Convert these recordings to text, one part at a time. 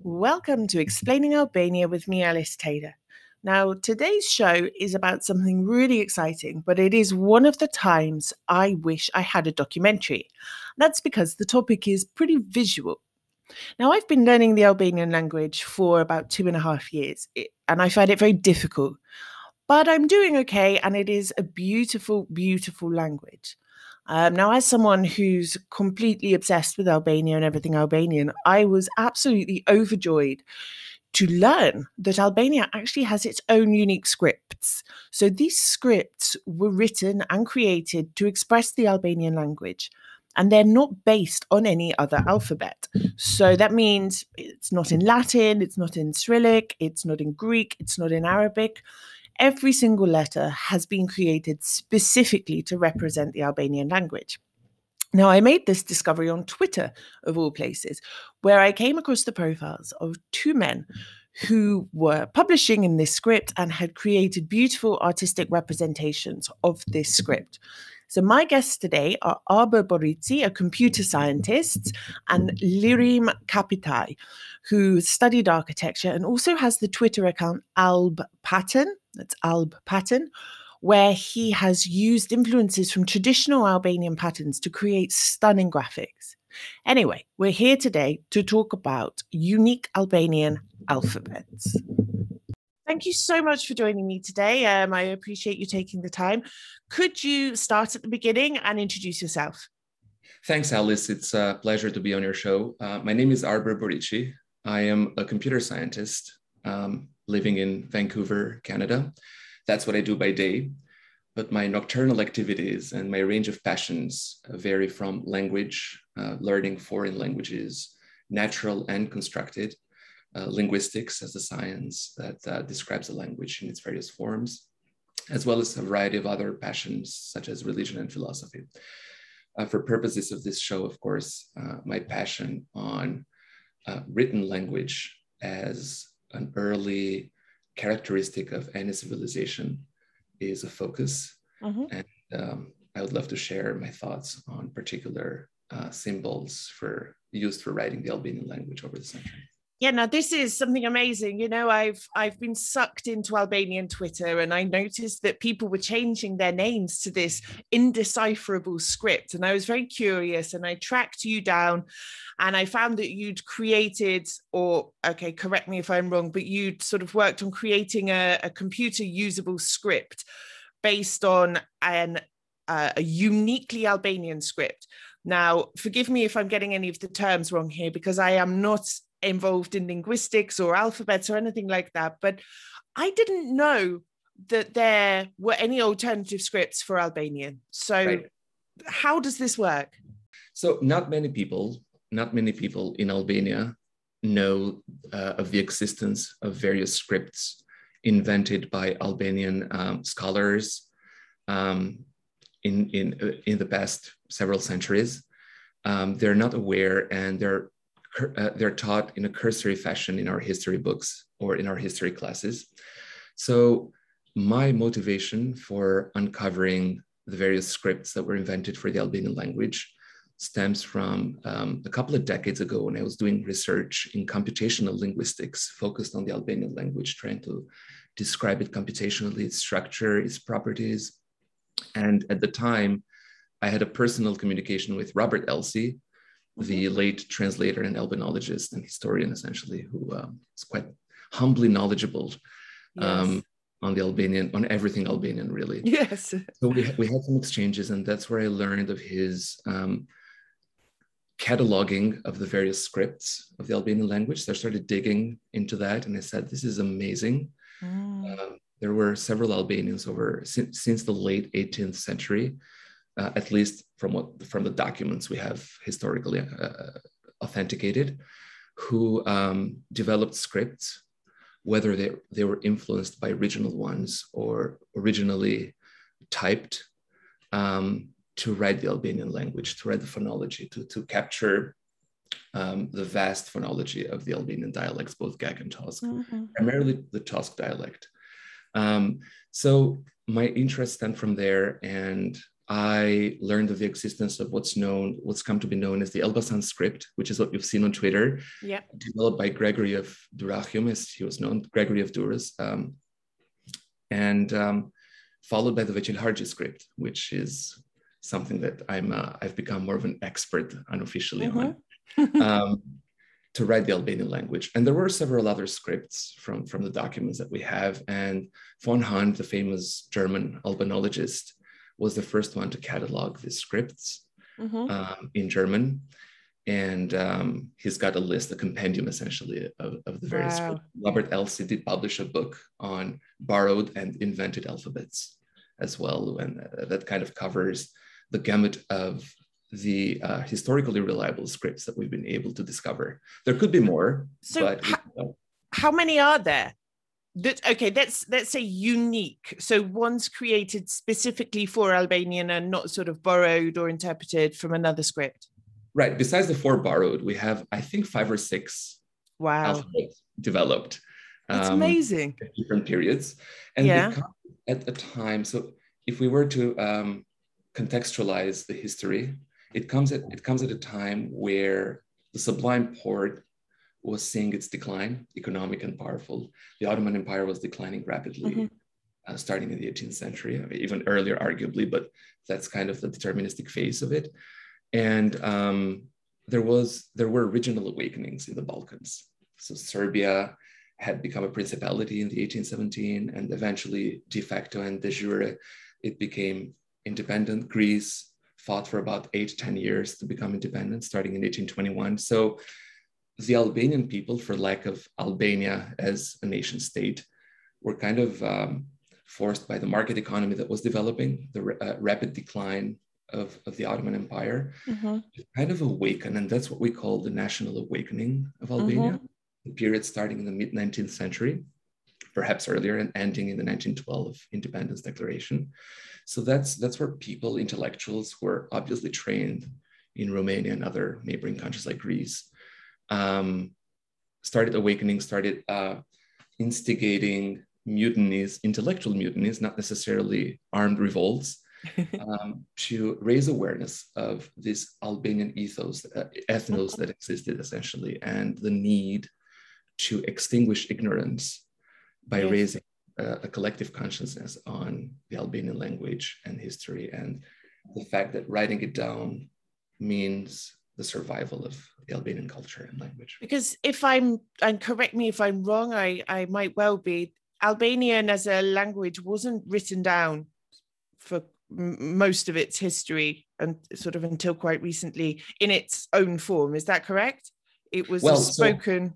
Welcome to Explaining Albania with me, Alice Taylor. Now, today's show is about something really exciting, but it is one of the times I wish I had a documentary. That's because the topic is pretty visual. Now, I've been learning the Albanian language for about two and a half years, and I find it very difficult. But I'm doing okay, and it is a beautiful, beautiful language. Um, now, as someone who's completely obsessed with Albania and everything Albanian, I was absolutely overjoyed to learn that Albania actually has its own unique scripts. So these scripts were written and created to express the Albanian language. And they're not based on any other alphabet. So that means it's not in Latin, it's not in Cyrillic, it's not in Greek, it's not in Arabic. Every single letter has been created specifically to represent the Albanian language. Now, I made this discovery on Twitter, of all places, where I came across the profiles of two men who were publishing in this script and had created beautiful artistic representations of this script. So, my guests today are Arber Borici, a computer scientist, and Lirim Kapitai, who studied architecture and also has the Twitter account Alb Pattern. That's Alb Pattern, where he has used influences from traditional Albanian patterns to create stunning graphics. Anyway, we're here today to talk about unique Albanian alphabets. Thank you so much for joining me today. Um, I appreciate you taking the time. Could you start at the beginning and introduce yourself? Thanks, Alice. It's a pleasure to be on your show. Uh, my name is Arber Borici. I am a computer scientist um, living in Vancouver, Canada. That's what I do by day. But my nocturnal activities and my range of passions vary from language, uh, learning foreign languages, natural and constructed, uh, linguistics as a science that uh, describes the language in its various forms, as well as a variety of other passions such as religion and philosophy. Uh, for purposes of this show, of course, uh, my passion on uh, written language as an early characteristic of any civilization is a focus. Mm-hmm. And um, I would love to share my thoughts on particular uh, symbols for used for writing the Albanian language over the century yeah now this is something amazing you know i've i've been sucked into albanian twitter and i noticed that people were changing their names to this indecipherable script and i was very curious and i tracked you down and i found that you'd created or okay correct me if i'm wrong but you'd sort of worked on creating a, a computer usable script based on an uh, a uniquely albanian script. Now, forgive me if I'm getting any of the terms wrong here because I am not involved in linguistics or alphabets or anything like that. But I didn't know that there were any alternative scripts for Albanian. So, right. how does this work? So, not many people, not many people in Albania know uh, of the existence of various scripts invented by Albanian um, scholars um, in, in, in the past several centuries. Um, they're not aware and they're uh, they're taught in a cursory fashion in our history books or in our history classes. So my motivation for uncovering the various scripts that were invented for the Albanian language stems from um, a couple of decades ago when I was doing research in computational linguistics focused on the Albanian language, trying to describe it computationally, its structure, its properties. And at the time, I had a personal communication with Robert Elsie, the late translator and albanologist and historian, essentially, who um, is quite humbly knowledgeable um, yes. on the Albanian, on everything Albanian, really. Yes. So we, we had some exchanges, and that's where I learned of his um, cataloging of the various scripts of the Albanian language. So I started digging into that, and I said, "This is amazing." Mm. Uh, there were several Albanians over since, since the late 18th century uh, at least from what from the documents we have historically uh, authenticated, who um, developed scripts, whether they, they were influenced by original ones or originally typed um, to write the Albanian language, to write the phonology, to, to capture um, the vast phonology of the Albanian dialects, both Gheg and Tosk, mm-hmm. primarily the Tosk dialect. Um, so my interest stemmed from there, and I learned of the existence of what's known, what's come to be known as the Elbasan script, which is what you've seen on Twitter. Yeah. Developed by Gregory of Dyrrhachium, as he was known, Gregory of Durrës, um, and um, followed by the Veqilharxhi script, which is something that I'm uh, I've become more of an expert unofficially mm-hmm. on. um, to write the Albanian language. And there were several other scripts from, from the documents that we have. And von Hahn, the famous German albanologist, was the first one to catalog the scripts mm-hmm. um, in German. And um, he's got a list, a compendium essentially of, of the various. Wow. Robert Elsie did publish a book on borrowed and invented alphabets as well. And uh, that kind of covers the gamut of the uh, historically reliable scripts that we've been able to discover. There could be more. So, but, how, how many are there? That okay, let's let's say unique. So one's created specifically for Albanian and not sort of borrowed or interpreted from another script. Right. Besides the four borrowed, we have I think five or six wow alphabets developed. That's um, amazing. Different periods, and yeah. at a time. So if we were to um, contextualize the history, it comes at it comes at a time where the Sublime Porte was seeing its decline, economic and powerful. The Ottoman Empire was declining rapidly, mm-hmm. uh, starting in the 18th century, I mean, even earlier, arguably, but that's kind of the deterministic phase of it. And um, there was there were regional awakenings in the Balkans. So Serbia had become a principality in the 1817, and eventually, de facto and de jure, it became independent. Greece fought for about eight, 10 years to become independent, starting in 1821. So the Albanian people, for lack of Albania as a nation state, were kind of um, forced by the market economy that was developing, the uh, rapid decline of, of the Ottoman Empire, mm-hmm. kind of awaken. And that's what we call the national awakening of Albania, mm-hmm. the period starting in the mid 19th century, perhaps earlier, and ending in the 1912 independence declaration. So that's, that's where people, intellectuals, were obviously trained in Romania and other neighboring countries like Greece um, started awakening, started uh, instigating mutinies, intellectual mutinies, not necessarily armed revolts, um, to raise awareness of this Albanian ethos, uh, ethnos that existed essentially, and the need to extinguish ignorance by yes. raising uh, a collective consciousness on the Albanian language and history, and the fact that writing it down means the survival of Albanian culture and language. Because if I'm, and correct me if I'm wrong, I, I might well be, Albanian as a language wasn't written down for m- most of its history and sort of until quite recently in its own form. Is that correct? It was well, spoken. So,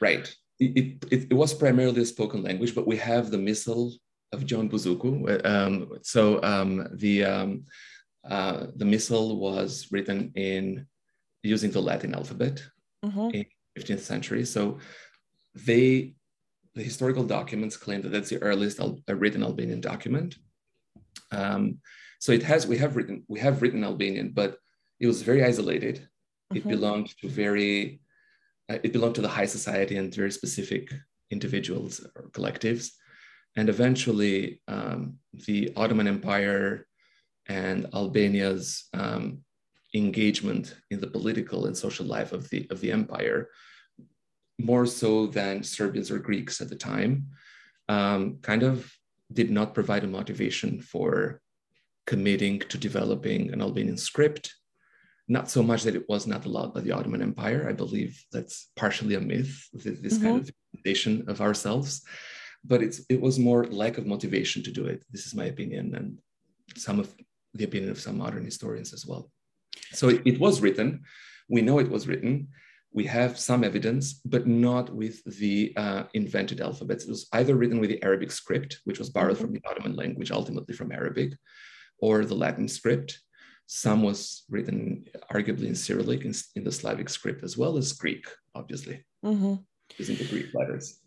right. It, it, it, was primarily a spoken language, but we have the missal of John Buzuku. Um, so um, the um, uh, the missal was written in using the Latin alphabet mm-hmm. in 15th century. So they, the historical documents claim that that's the earliest al- written Albanian document. Um, so it has, we have written, we have written Albanian, but it was very isolated. Mm-hmm. It belonged to very, uh, it belonged to the high society and very specific individuals or collectives. And eventually, um, the Ottoman Empire and Albania's um, engagement in the political and social life of the, of the empire, more so than Serbians or Greeks at the time, um, kind of did not provide a motivation for committing to developing an Albanian script. Not so much that it was not allowed by the Ottoman Empire. I believe that's partially a myth, this mm-hmm. kind of foundation of ourselves. But it's it was more lack of motivation to do it. This is my opinion, and some of the opinion of some modern historians as well. So it, it was written. We know it was written. We have some evidence, but not with the uh, invented alphabets. It was either written with the Arabic script, which was borrowed mm-hmm. from the Ottoman language, ultimately from Arabic, or the Latin script. Some was written arguably in Cyrillic, in, in the Slavic script, as well as Greek, obviously, mm-hmm. using the Greek letters.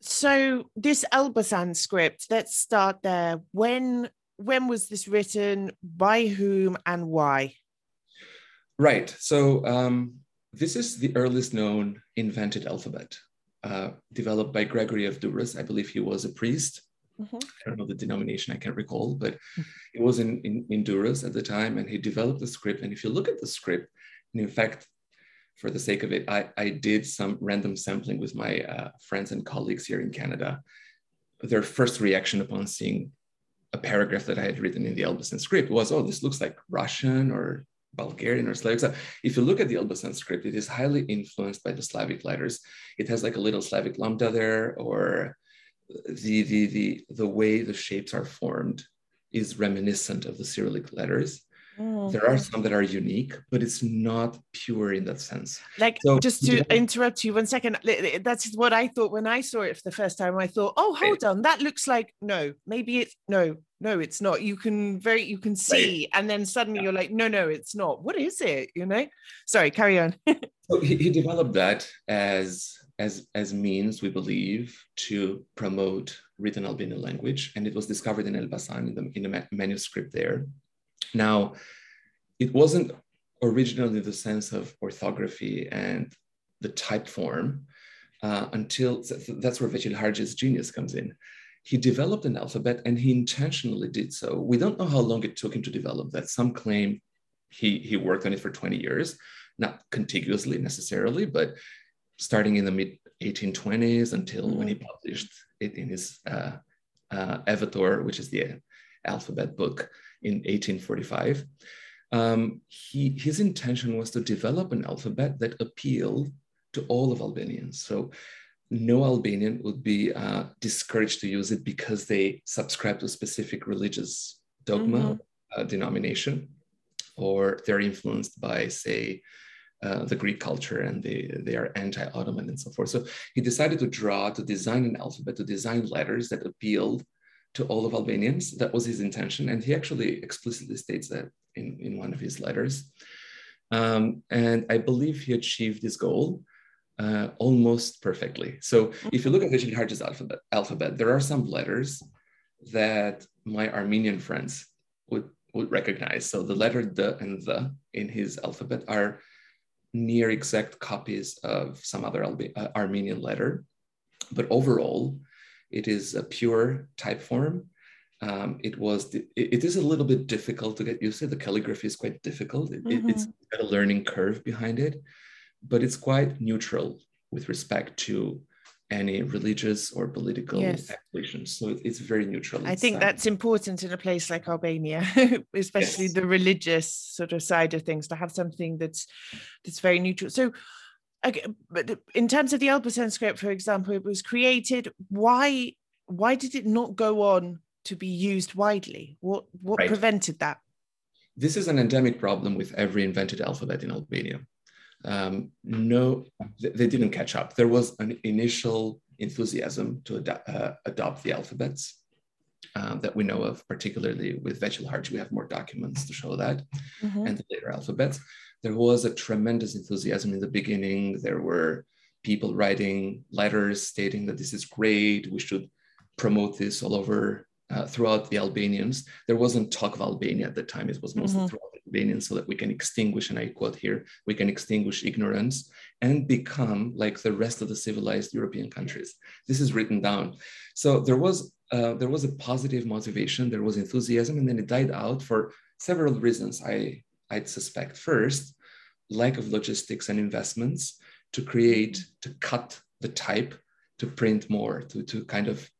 So this Elbasan script, let's start there. When when was this written? By whom and why? Right. So um, this is the earliest known invented alphabet, uh, developed by Gregory of Durrës. I believe he was a priest Mm-hmm. I don't know the denomination, I can't recall, but it was in, in, in at the time, and he developed the script. And if you look at the script, and in fact, for the sake of it, I, I did some random sampling with my uh, friends and colleagues here in Canada. Their first reaction upon seeing a paragraph that I had written in the Elbasan script was, oh, this looks like Russian or Bulgarian or Slavic. So if you look at the Elbasan script, it is highly influenced by the Slavic letters. It has like a little Slavic lambda there, or the, the, the, the way the shapes are formed is reminiscent of the Cyrillic letters. Mm. There are some that are unique, but it's not pure in that sense. Like, so, just to yeah. interrupt you one second, that's what I thought when I saw it for the first time. I thought, oh, hold on, that looks like no, maybe it's no, no, it's not. You can very, you can see, right. and then suddenly yeah. you're like, no, no, it's not. What is it? You know? Sorry, carry on. so he, he developed that as as as means, we believe, to promote written Albanian language, and it was discovered in Elbasan in the in the manuscript there. Now, it wasn't originally the sense of orthography and the type form uh, until that's where Veqilharxhi's genius comes in. He developed an alphabet and he intentionally did so. We don't know how long it took him to develop that. Some claim he, he worked on it for 20 years, not contiguously necessarily, but starting in the mid 1820s until mm-hmm. when he published it in his uh, uh, Evetar, which is the alphabet book in 1845. Um, he, his intention was to develop an alphabet that appealed to all of Albanians. So no Albanian would be uh, discouraged to use it because they subscribe to a specific religious dogma, mm-hmm. uh, denomination, or they're influenced by, say, uh, the Greek culture and they, they are anti-Ottoman and so forth. So he decided to draw, to design an alphabet, to design letters that appealed to all of Albanians. That was his intention. And he actually explicitly states that in, in one of his letters. Um, and I believe he achieved this goal uh, almost perfectly. So if you look at Veqilharxhi's alphabet, alphabet, there are some letters that my Armenian friends would, would recognize. So the letter the and the in his alphabet are near exact copies of some other Alba- uh, Armenian letter. But overall, it is a pure type form. Um, it was it, it is a little bit difficult to get used to. The calligraphy is quite difficult. It, mm-hmm. It's got a learning curve behind it, but it's quite neutral with respect to any religious or political yes. So it, it's very neutral. I think that's important in a place like Albania, especially yes. the religious sort of side of things, to have something that's that's very neutral. So okay, but in terms of the Elbasan script, for example, it was created. Why why did it not go on to be used widely? What what right. prevented that? This is an endemic problem with every invented alphabet in Albania. Um, no, they didn't catch up. There was an initial enthusiasm to ad- uh, adopt the alphabets um, that we know of, particularly with Veqilharxhi. We have more documents to show that, mm-hmm. and the later alphabets there was a tremendous enthusiasm in the beginning. There were people writing letters stating that this is great. We should promote this all over uh, throughout the Albanians. There wasn't talk of Albania at the time. It was mostly mm-hmm. throughout so that we can extinguish, and I quote here, we can extinguish ignorance and become like the rest of the civilized European countries. This is written down. So there was uh, there was a positive motivation, there was enthusiasm, and then it died out for several reasons. I I'd suspect. First, lack of logistics and investments to create, to cut the type, to print more, to, to kind of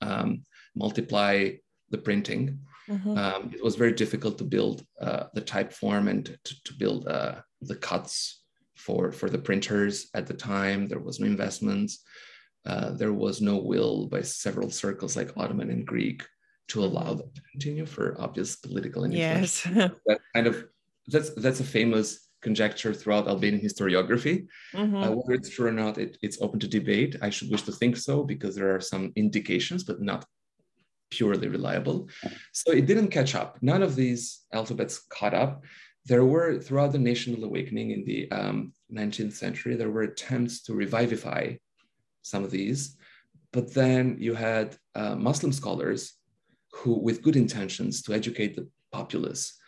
um, multiply the printing. Mm-hmm. Um, it was very difficult to build uh, the type form and to, to build uh, the cuts for, for the printers at the time. There was no investments. Uh, there was no will by several circles like Ottoman and Greek to allow them to continue for obvious political and yes. that kind of that's that's a famous conjecture throughout Albanian historiography. Mm-hmm. Uh, whether it's true or not, it, it's open to debate. I should wish to think so because there are some indications, but not purely reliable. So it didn't catch up. None of these alphabets caught up. There were, throughout the national awakening in the um, 19th century, there were attempts to revivify some of these. But then you had uh, Muslim scholars who, with good intentions to educate the populace,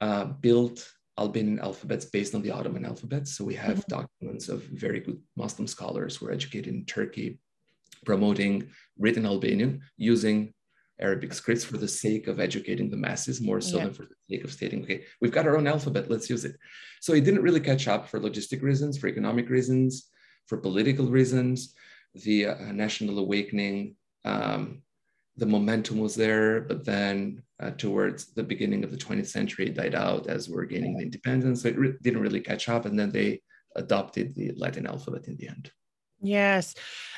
uh, built Albanian alphabets based on the Ottoman alphabet. So we have mm-hmm. documents of very good Muslim scholars who were educated in Turkey, promoting written Albanian using Arabic scripts for the sake of educating the masses more so Yeah. than for the sake of stating, okay, we've got our own alphabet, let's use it. So it didn't really catch up for logistic reasons, for economic reasons, for political reasons. The uh, national awakening, um, the momentum was there, but then uh, towards the beginning of the 20th century, it died out as we're gaining the independence. So it re- didn't really catch up, and then they adopted the Latin alphabet in the end. Yes,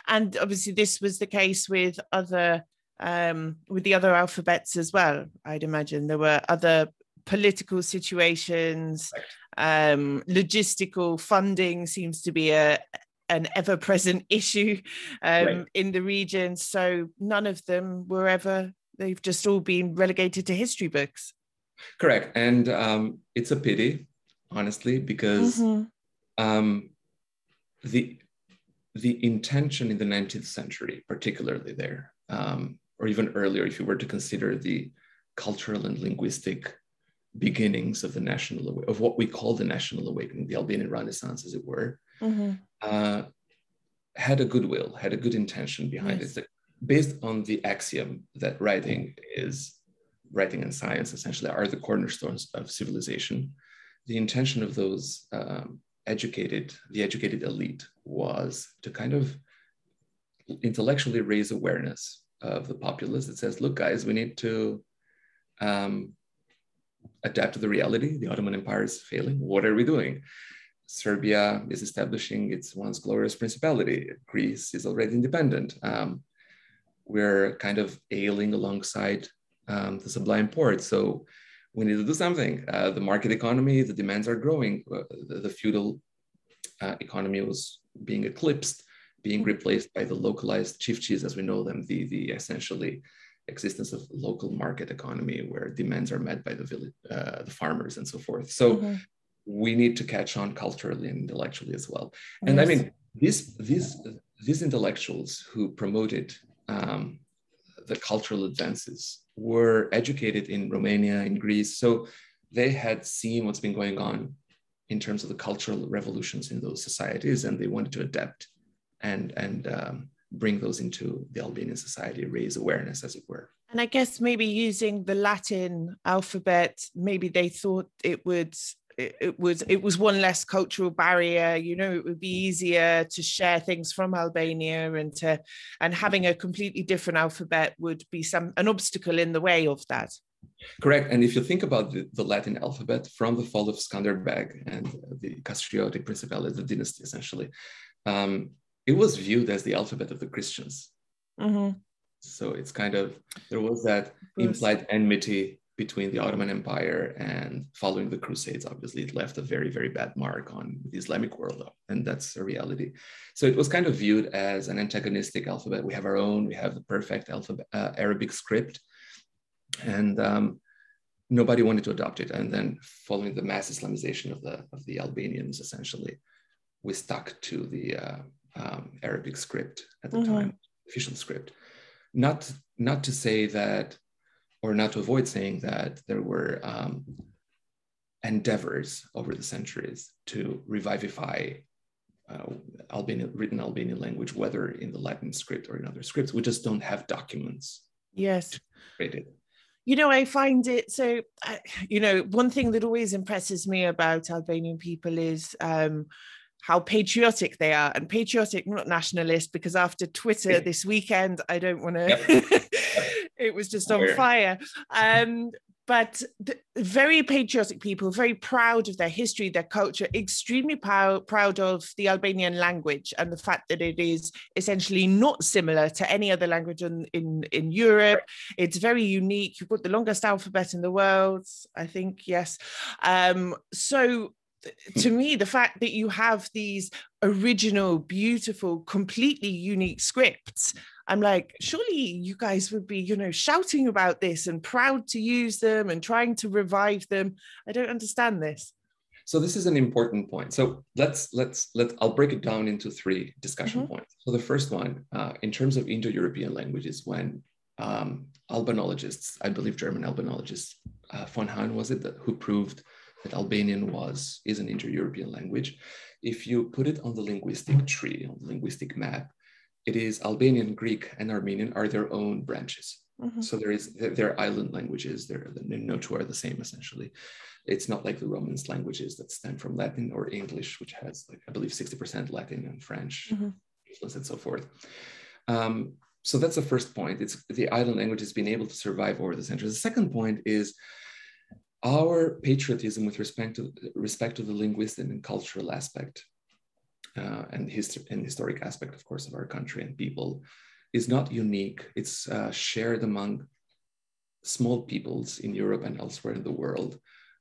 and obviously this was the case with other um, with the other alphabets as well. I'd imagine there were other political situations, um, logistical funding seems to be a an ever-present issue um, Right. in the region. So none of them were ever. They've just all been relegated to history books. Correct, and um, it's a pity, honestly, because Mhm. um, the the intention in the 19th century, particularly there, um, or even earlier, if you were to consider the cultural and linguistic beginnings of the national of what we call the national awakening, the Albanian Renaissance, as it were, Mhm. uh, had a goodwill, had a good intention behind Yes. it, based on the axiom that writing is writing and science essentially are the cornerstones of civilization. The intention of those um, educated, the educated elite, was to kind of intellectually raise awareness of the populace that says, "Look, guys, we need to." Um, adapt to the reality. The Ottoman Empire is failing. What are we doing? Serbia is establishing its once glorious principality. Greece is already independent. Um, we're kind of ailing alongside um, the Sublime Porte. So we need to do something. Uh, the market economy, the demands are growing. Uh, the, the feudal uh, economy was being eclipsed, being replaced by the localized chiefs, as we know them, the, the essentially existence of local market economy where demands are met by the village, uh, the farmers and so forth. So Mhm. we need to catch on culturally and intellectually as well. And I mean, these these these intellectuals who promoted um, the cultural advances were educated in Romania, in Greece, so they had seen what's been going on in terms of the cultural revolutions in those societies, and they wanted to adapt and and um, bring those into the Albanian society, raise awareness, as it were. And I guess maybe using the Latin alphabet, maybe they thought it would it, it was it was one less cultural barrier. You know, it would be easier to share things from Albania and to and having a completely different alphabet would be some an obstacle in the way of that. Correct. And if you think about the, the Latin alphabet from the fall of Skanderbeg and the Castriotic Principality, the dynasty essentially, um, it was viewed as the alphabet of the Christians. Mhm. So it's kind of, there was that implied enmity between the Ottoman Empire and following the Crusades. Obviously, it left a very, very bad mark on the Islamic world, and that's a reality. So it was kind of viewed as an antagonistic alphabet. We have our own, we have the perfect alphabet, uh, Arabic script, and um, nobody wanted to adopt it. And then, following the mass Islamization of the of the Albanians, essentially, we stuck to the uh, um, Arabic script at the Mhm. time, official script. Not not to say that, or not to avoid saying that there were um, endeavors over the centuries to revivify uh, Albanian written Albanian language, whether in the Latin script or in other scripts. We just don't have documents Yes. You know, I find it so, uh, you know, one thing that always impresses me about Albanian people is um, how patriotic they are and patriotic, not nationalist, because after Twitter this weekend, I don't want to, Yep. it was just on fire. Um, but the, very patriotic people, very proud of their history, their culture, extremely prou- proud of the Albanian language and the fact that it is essentially not similar to any other language in, in, in Europe. It's very unique. You've got the longest alphabet in the world, I think, yes. Um, so to me, the fact that you have these original, beautiful, completely unique scripts, I'm like, surely you guys would be, you know, shouting about this and proud to use them and trying to revive them. I don't understand this. So this is an important point. So let's let's let I'll break it down into three discussion Mhm. points. So the first one, uh, in terms of Indo-European languages, when um, albanologists, I believe German albanologists, uh, von Hahn was it that, who proved that Albanian was is an Indo-European language. If you put it on the linguistic tree, on the linguistic map, it is Albanian, Greek, and Armenian are their own branches. Mm-hmm. So there is there are island languages. There no two are the same essentially. It's not like the Romance languages that stem from Latin or English, which has like I believe sixty percent Latin and French mm-hmm. and so forth. Um, so that's the first point. It's the island languages being able to survive over the centuries. The second point is our patriotism with respect to respect to the linguistic and cultural aspect uh, and, history and historic aspect, of course, of our country and people is not unique. It's uh, shared among small peoples in Europe and elsewhere in the world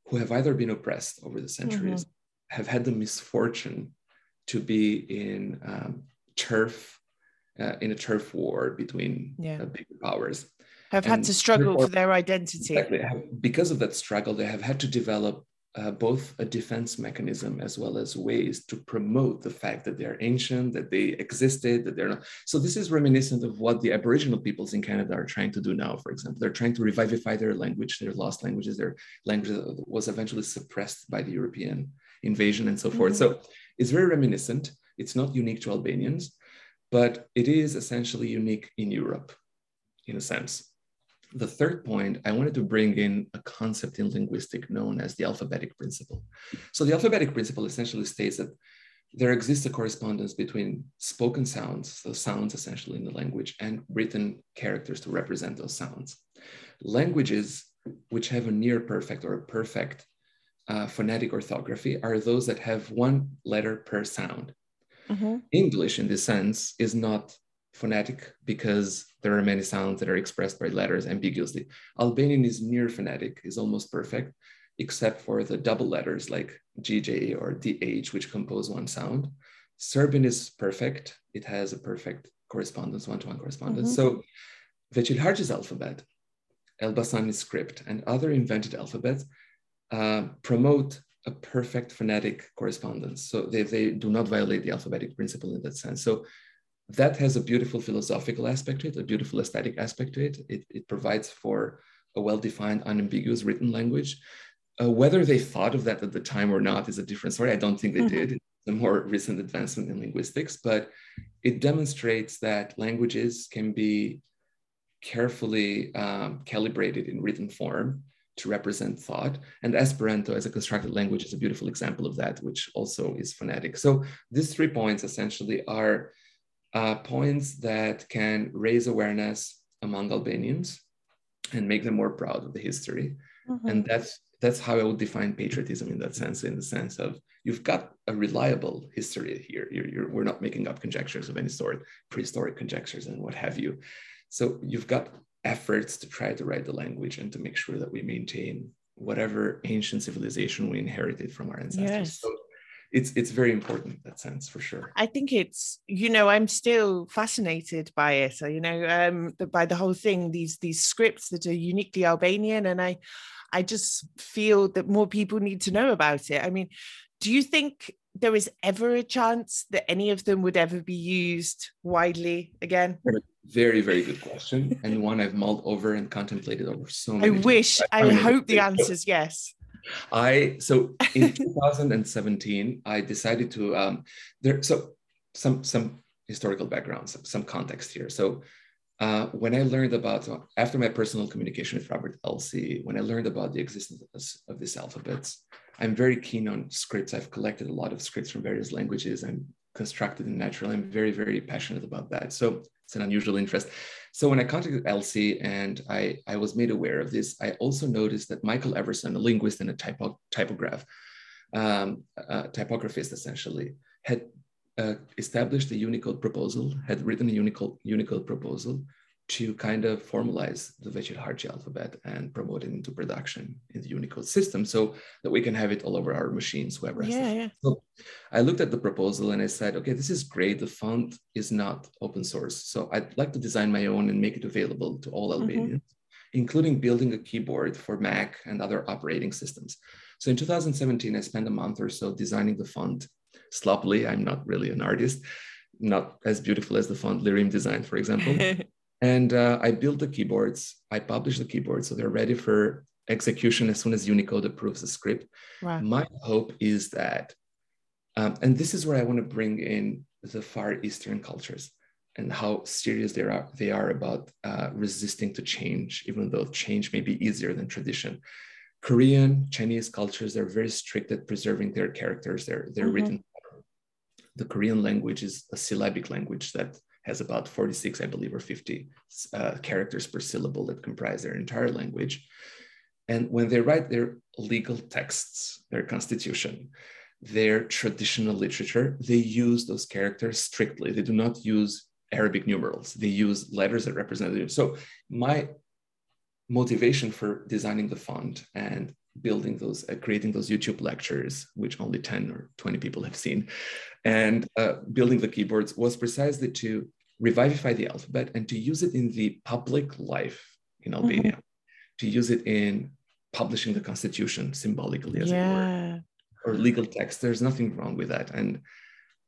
who have either been oppressed over the centuries, mm-hmm. have had the misfortune to be in um, turf, uh, in a turf war between yeah. uh, big powers. Have had to struggle for their identity. Exactly. Because of that struggle, they have had to develop uh, both a defense mechanism as well as ways to promote the fact that they're ancient, that they existed, that they're not. So this is reminiscent of what the Aboriginal peoples in Canada are trying to do now. For example, they're trying to revivify their language, their lost languages, their language that was eventually suppressed by the European invasion and so forth. Mm-hmm. So it's very reminiscent. It's not unique to Albanians, but it is essentially unique in Europe, in a sense the third point, I wanted to bring in a concept in linguistic known as the alphabetic principle. So the alphabetic principle essentially states that there exists a correspondence between spoken sounds, so sounds essentially in the language, and written characters to represent those sounds. Languages which have a near perfect or a perfect uh, phonetic orthography are those that have one letter per sound. Mm-hmm. English, in this sense, is not phonetic because there are many sounds that are expressed by letters ambiguously. Albanian is near phonetic, is almost perfect, except for the double letters like GJ or DH, which compose one sound. Serbian is perfect. It has a perfect correspondence, one-to-one correspondence. Mm-hmm. So Veqilharxhi's alphabet, Elbasani script, and other invented alphabets uh, promote a perfect phonetic correspondence. So they, they do not violate the alphabetic principle in that sense. So that has a beautiful philosophical aspect to it, a beautiful aesthetic aspect to it. It, it provides for a well-defined, unambiguous written language. Uh, whether they thought of that at the time or not is a different story. I don't think they mm-hmm. did. The more recent advancement in linguistics, but it demonstrates that languages can be carefully um, calibrated in written form to represent thought. And Esperanto as a constructed language is a beautiful example of that, which also is phonetic. So these three points essentially are uh, points that can raise awareness among Albanians and make them more proud of the history. Mm-hmm. And that's that's how I would define patriotism in that sense, in the sense of you've got a reliable history here. You're, you're, we're not making up conjectures of any sort, prehistoric conjectures and what have you. So you've got efforts to try to write the language and to make sure that we maintain whatever ancient civilization we inherited from our ancestors. Yes. So it's it's very important in that sense for sure. I think it's you know i'm still fascinated by it you know um by the whole thing these these scripts that are uniquely albanian and i i just feel that more people need to know about it. I mean do you think there is ever a chance that any of them would ever be used widely again? Very very good question and one i've mulled over and contemplated over so many i wish i, I hope the answer is yes I so in 2017 I decided to um, there so some some historical background some, some context here. So uh, when I learned about after my personal communication with Robert Elsie, when I learned about the existence of this alphabets, I'm very keen on scripts. I've collected a lot of scripts from various languages. I'm constructed in natural. I'm very very passionate about that. So it's an unusual interest. So when I contacted Elsie and I, I was made aware of this, I also noticed that Michael Everson, a linguist and a typo, typograph, um, typographist essentially, had uh, established a Unicode proposal, had written a Unicode, Unicode proposal to kind of formalize the Veqilharxhi alphabet and promote it into production in the Unicode system so that we can have it all over our machines, whoever has yeah, yeah. So I looked at the proposal and I said, okay, this is great. The font is not open source. So I'd like to design my own and make it available to all mm-hmm. Albanians, mm-hmm. including building a keyboard for Mac and other operating systems. So in 2017, I spent a month or so designing the font sloppily. I'm not really an artist, not as beautiful as the font Lirim designed, for example. And uh, I built the keyboards. I published the keyboards, so they're ready for execution as soon as Unicode approves the script. Wow. My hope is that, um, and this is where I want to bring in the Far Eastern cultures. and how serious they are they are about uh, resisting to change, even though change may be easier than tradition. Korean, Chinese cultures are very strict at preserving their characters. They're they're mm-hmm. written. The Korean language is a syllabic language that has about 46, I believe, or 50 uh, characters per syllable that comprise their entire language. And when they write their legal texts, their constitution, their traditional literature, they use those characters strictly. They do not use Arabic numerals. They use letters that represent them. So my motivation for designing the font and building those, uh, creating those YouTube lectures, which only 10 or 20 people have seen, and uh, building the keyboards was precisely to revivify the alphabet and to use it in the public life in mm-hmm. Albania, mm-hmm. to use it in publishing the constitution symbolically, as yeah. it were, or legal text. There's nothing wrong with that. And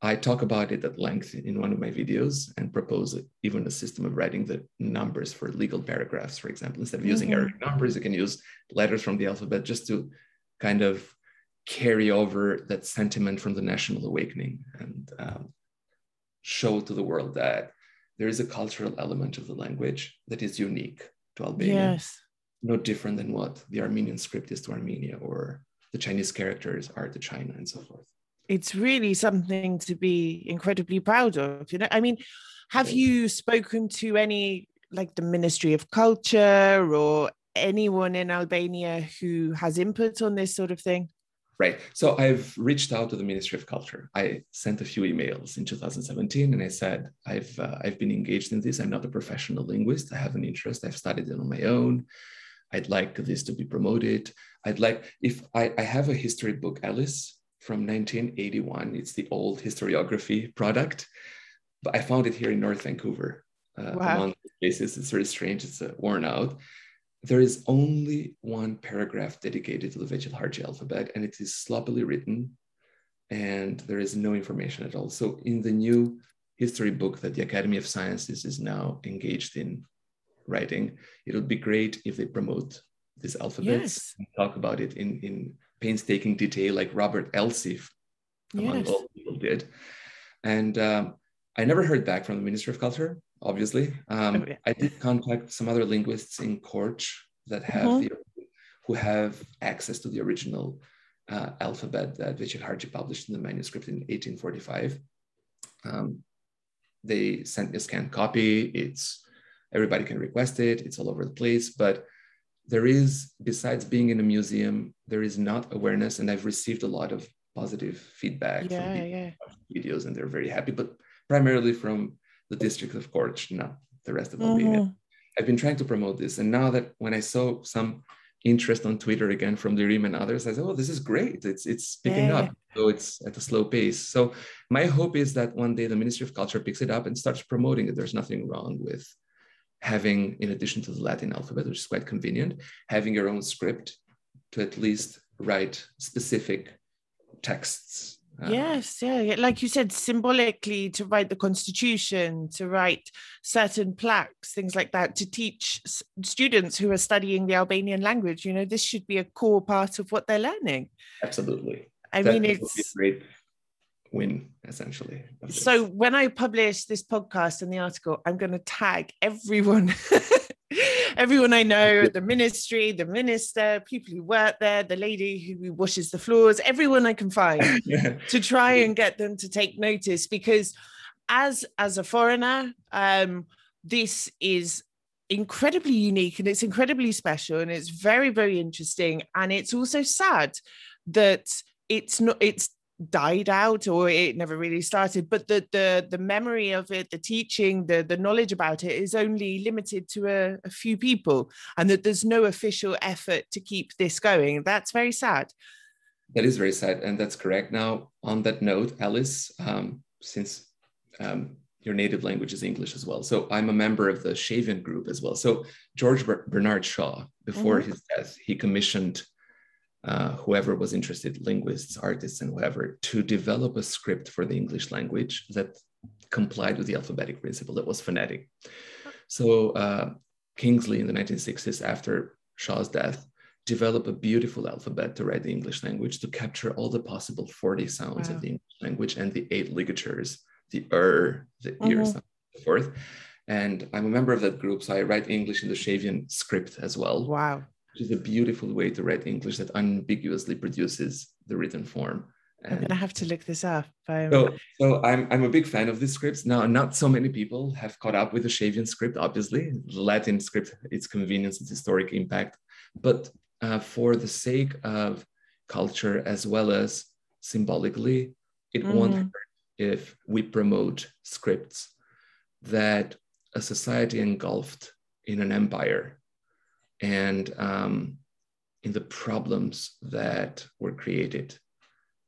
I talk about it at length in one of my videos and propose even a system of writing the numbers for legal paragraphs, for example. Instead of using mm-hmm. Arabic numbers, you can use letters from the alphabet just to kind of carry over that sentiment from the national awakening and um, show to the world that there is a cultural element of the language that is unique to Albania. Yes. No different than what the Armenian script is to Armenia or the Chinese characters are to China and so forth it's really something to be incredibly proud of you know i mean have you spoken to any like the ministry of culture or anyone in albania who has input on this sort of thing right so i've reached out to the ministry of culture i sent a few emails in 2017 and i said i've uh, i've been engaged in this i'm not a professional linguist i have an interest i've studied it on my own i'd like this to be promoted i'd like if i, I have a history book alice from 1981. It's the old historiography product, but I found it here in North Vancouver. Uh, wow. Among places, it's very strange. It's uh, worn out. There is only one paragraph dedicated to the Vechil alphabet, and it is sloppily written, and there is no information at all. So, in the new history book that the Academy of Sciences is now engaged in writing, it would be great if they promote these alphabets yes. and talk about it in, in painstaking detail like Robert Elsie, among yes. all people did. And um, I never heard back from the Ministry of Culture, obviously. Um, oh, yeah. I did contact some other linguists in Korç that have uh-huh. the, who have access to the original uh, alphabet that Veqilharxhi published in the manuscript in 1845. Um, they sent me a scanned copy. It's everybody can request it. It's all over the place, but there is, besides being in a museum, there is not awareness. And I've received a lot of positive feedback yeah, from yeah. videos, and they're very happy, but primarily from the district of not the rest of Albania. Mm-hmm. I've been trying to promote this. And now that when I saw some interest on Twitter again from Lirim and others, I said, oh, this is great. It's it's picking yeah. up. So it's at a slow pace. So my hope is that one day the Ministry of Culture picks it up and starts promoting it. There's nothing wrong with having, in addition to the Latin alphabet, which is quite convenient, having your own script to at least write specific texts. Uh, yes, yeah, like you said, symbolically to write the constitution, to write certain plaques, things like that, to teach students who are studying the Albanian language. You know, this should be a core part of what they're learning. Absolutely. I that mean, it's great win essentially. So when I publish this podcast and the article, I'm going to tag everyone. everyone I know the ministry, the minister, people who work there, the lady who washes the floors, everyone I can find yeah. to try and get them to take notice because as as a foreigner, um, this is incredibly unique and it's incredibly special and it's very very interesting. And it's also sad that it's not it's died out or it never really started but the the the memory of it the teaching the the knowledge about it is only limited to a, a few people and that there's no official effort to keep this going. That's very sad. That is very sad and that's correct. Now on that note alice um, since um, your native language is english as well so i'm a member of the shavian group as well. So george bernard shaw before mm-hmm. his death he commissioned uh, whoever was interested, linguists, artists, and whoever, to develop a script for the English language that complied with the alphabetic principle that was phonetic. So uh, Kingsley in the 1960s, after Shaw's death, developed a beautiful alphabet to write the English language to capture all the possible 40 sounds wow. of the English language and the eight ligatures, the er, the mm-hmm. ear sound, so forth. And I'm a member of that group, so I write English in the Shavian script as well. Wow. Which is a beautiful way to write English that unambiguously produces the written form. I'm gonna have to look this up. Um, so, so I'm I'm a big fan of these scripts. Now, not so many people have caught up with the Shavian script. Obviously, the Latin script, its convenience, its historic impact, but uh, for the sake of culture as well as symbolically, it mm-hmm. won't hurt if we promote scripts that a society engulfed in an empire and um, in the problems that were created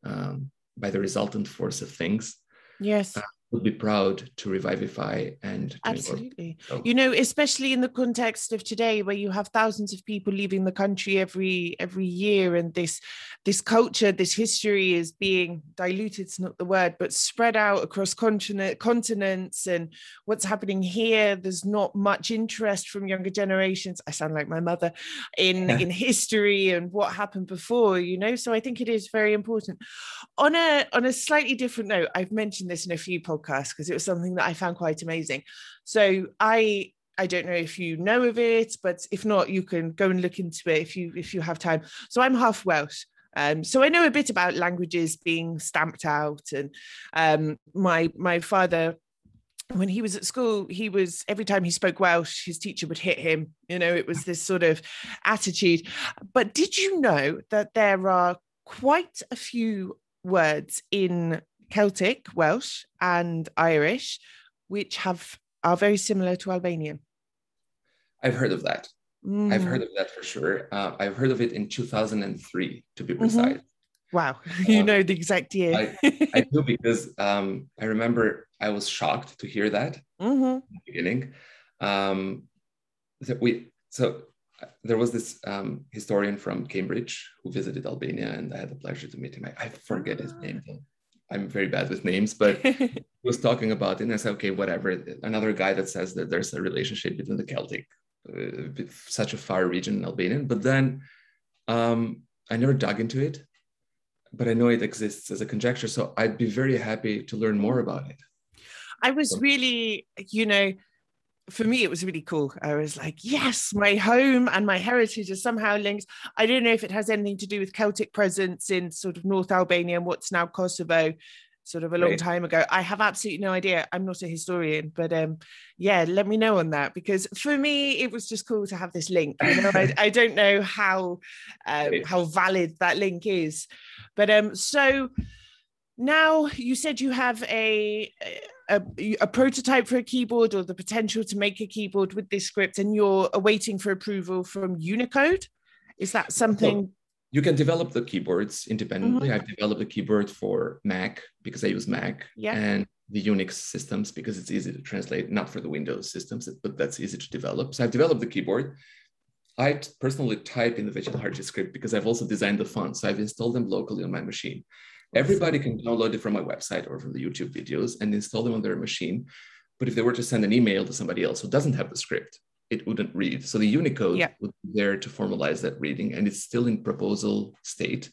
um, by the resultant force of things. Yes. Uh, would be proud to revivify and absolutely. so. you know especially in the context of today where you have thousands of people leaving the country every every year and this this culture this history is being diluted it's not the word but spread out across continent continents and what's happening here there's not much interest from younger generations. I sound like my mother in in history and what happened before you know so i think it is very important. On a on a slightly different note i've mentioned this in a few podcasts podcast because it was something that I found quite amazing. So I I don't know if you know of it, but if not, you can go and look into it if you if you have time. So I'm half Welsh. Um, so I know a bit about languages being stamped out, and um, my my father, when he was at school, he was every time he spoke Welsh, his teacher would hit him. You know, it was this sort of attitude. But did you know that there are quite a few words in Celtic, Welsh, and Irish, which have are very similar to Albanian. I've heard of that. Mm. I've heard of that for sure. Uh, I've heard of it in 2003, to be mm-hmm. precise. Mm-hmm. Wow, you um, know the exact year. I, I, do because um, I remember I was shocked to hear that mm-hmm. in the beginning. Um, that we so uh, there was this um, historian from Cambridge who visited Albania, and I had the pleasure to meet him. I, I forget his name though. I'm very bad with names, but was talking about it, and I said, okay, whatever. Another guy that says that there's a relationship between the Celtic, uh, such a far region in Albanian, but then um, I never dug into it, but I know it exists as a conjecture. So I'd be very happy to learn more about it. I was really, you know, for me, it was really cool. I was like, yes, my home and my heritage are somehow linked. I don't know if it has anything to do with Celtic presence in sort of North Albania and what's now Kosovo, sort of a long right. time ago. I have absolutely no idea. I'm not a historian, but um, yeah, let me know on that because for me, it was just cool to have this link. You know, I, I, don't know how um, how valid that link is, but um, so now you said you have a, a, a prototype for a keyboard or the potential to make a keyboard with this script and you're awaiting for approval from unicode is that something you can develop the keyboards independently mm-hmm. i've developed a keyboard for mac because i use mac yeah. and the unix systems because it's easy to translate not for the windows systems but that's easy to develop so i've developed the keyboard I personally type in the Veqilharxhi script because I've also designed the font. So I've installed them locally on my machine. Everybody can download it from my website or from the YouTube videos and install them on their machine. But if they were to send an email to somebody else who doesn't have the script, it wouldn't read. So the Unicode yeah. would be there to formalize that reading, and it's still in proposal state.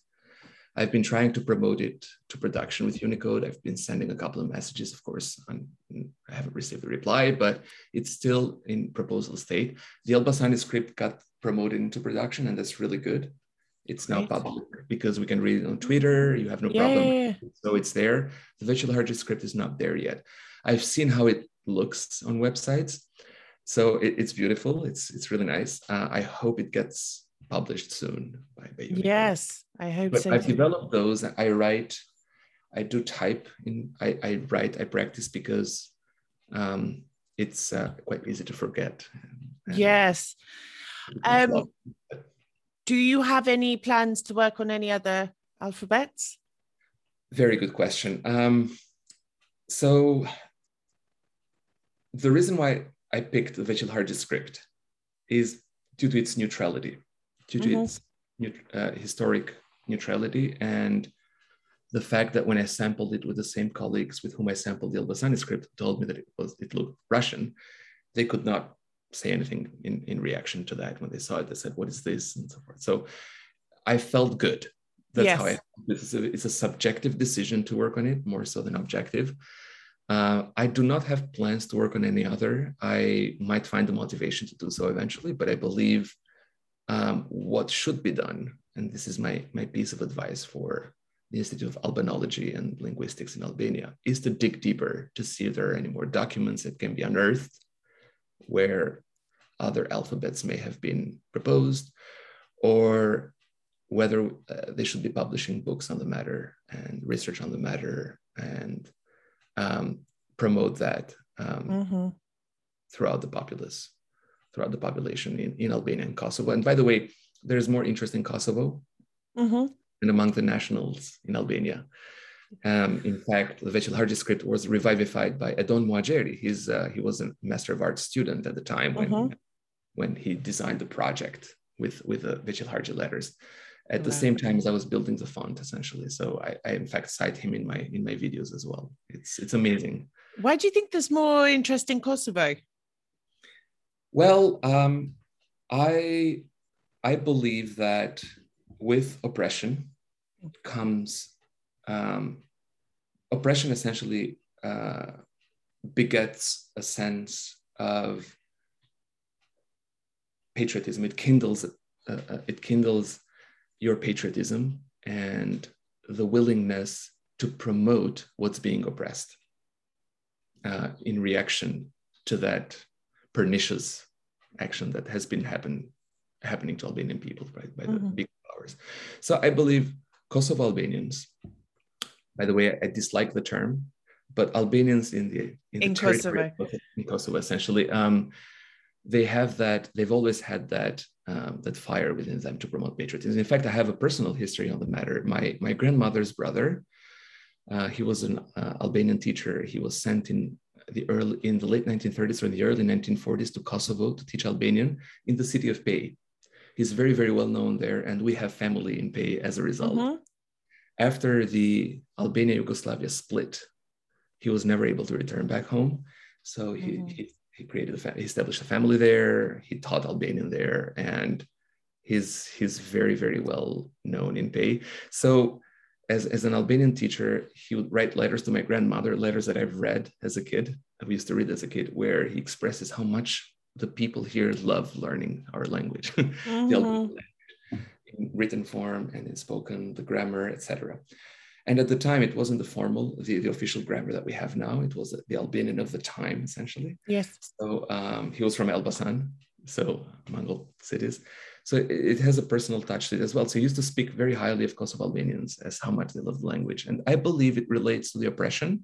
I've been trying to promote it to production with Unicode. I've been sending a couple of messages, of course. I haven't received a reply, but it's still in proposal state. The Elbasani script got promoted into production, and that's really good. It's now right. public because we can read it on Twitter. You have no yeah. problem. So it's there. The Veqilharxhi script is not there yet. I've seen how it looks on websites. So it, it's beautiful. It's it's really nice. Uh, I hope it gets published soon by, by Yes, I hope but so. I've developed those. I write, I do type in. I, I write. I practice because um, it's uh, quite easy to forget. And yes. Um, do you have any plans to work on any other alphabets? Very good question. Um, so the reason why I picked the Veqilharxhi script is due to its neutrality, due to mm-hmm. its uh, historic neutrality, and the fact that when I sampled it with the same colleagues with whom I sampled the Elbasani script, told me that it was it looked Russian, they could not say anything in, in reaction to that. When they saw it, they said, What is this? and so forth. So I felt good. That's yes. how I it's a, it's a subjective decision to work on it more so than objective. Uh, I do not have plans to work on any other. I might find the motivation to do so eventually, but I believe um, what should be done, and this is my, my piece of advice for the Institute of Albanology and Linguistics in Albania, is to dig deeper to see if there are any more documents that can be unearthed where other alphabets may have been proposed, or whether uh, they should be publishing books on the matter and research on the matter and um, promote that um, mm-hmm. throughout the populace, throughout the population in, in Albania and Kosovo. And by the way, there's more interest in Kosovo mm-hmm. and among the nationals in Albania. Um, in fact, the Veqilharxhi script was revivified by Edon Muhajeri. He's, uh, he was a Master of Arts student at the time when, mm-hmm. when he designed the project with, with the Veqilharxhi letters at the same time as I was building the font essentially. So I, I, in fact cite him in my in my videos as well. It's it's amazing. Why do you think there's more interest in Kosovo? Well, um, I I believe that with oppression comes um, oppression essentially uh, begets a sense of patriotism. It kindles uh, uh, it kindles your patriotism and the willingness to promote what's being oppressed uh, in reaction to that pernicious action that has been happen, happening to Albanian people right, by the mm-hmm. big powers. So I believe Kosovo Albanians, by the way, I dislike the term, but Albanians in the in, in the Kosovo. in Kosovo essentially, um, they have that. They've always had that um, that fire within them to promote patriotism. In fact, I have a personal history on the matter. My my grandmother's brother, uh, he was an uh, Albanian teacher. He was sent in the early in the late 1930s or in the early 1940s to Kosovo to teach Albanian in the city of Pej. He's very very well known there, and we have family in Pej as a result. Mm-hmm. After the Albania Yugoslavia split, he was never able to return back home. So he, mm-hmm. he he created a fa- he established a family there he taught albanian there and he's he's very very well known in Pej so as, as an albanian teacher he would write letters to my grandmother letters that i've read as a kid i used to read as a kid where he expresses how much the people here love learning our language mm-hmm. In written form and in spoken the grammar etc and at the time, it wasn't the formal, the, the official grammar that we have now. It was the Albanian of the time, essentially. Yes. So um, he was from Elbasan, so Mongol cities. So it, it, has a personal touch to it as well. So he used to speak very highly of Kosovo Albanians as how much they love the language. And I believe it relates to the oppression.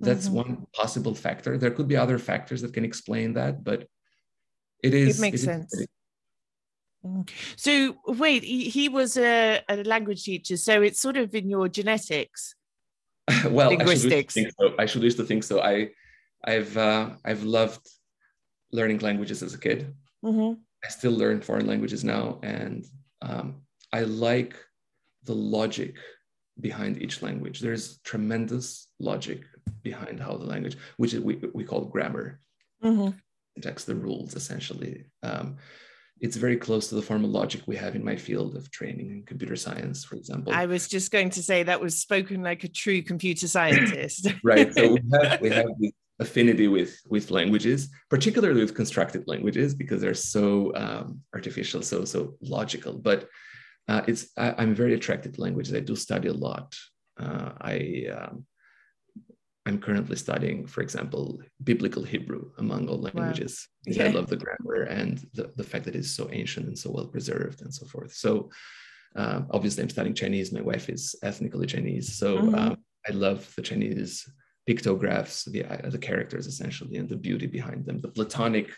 That's mm-hmm. one possible factor. There could be other factors that can explain that, but it is. It makes it sense. Is, so wait, he, he was a, a, language teacher, so it's sort of in your genetics. well, linguistics. I should, so. I should used to think so. I, I've uh, I've loved learning languages as a kid. Mm-hmm. I still learn foreign languages now, and um, I like the logic behind each language. There's tremendous logic behind how the language, which we we call grammar, mm-hmm. text the rules essentially. Um, it's very close to the formal logic we have in my field of training in computer science, for example. I was just going to say that was spoken like a true computer scientist. right. So we have, we have this affinity with, with languages, particularly with constructed languages, because they're so um, artificial, so so logical. But uh, it's I, am very attracted to languages. I do study a lot. Uh, I um, I'm currently studying, for example, biblical Hebrew among all languages. Wow. Yeah. I love the grammar and the, the fact that it's so ancient and so well preserved and so forth. So uh, obviously I'm studying Chinese. My wife is ethnically Chinese. So mm-hmm. um, I love the Chinese pictographs, the, uh, the characters essentially, and the beauty behind them, the Platonic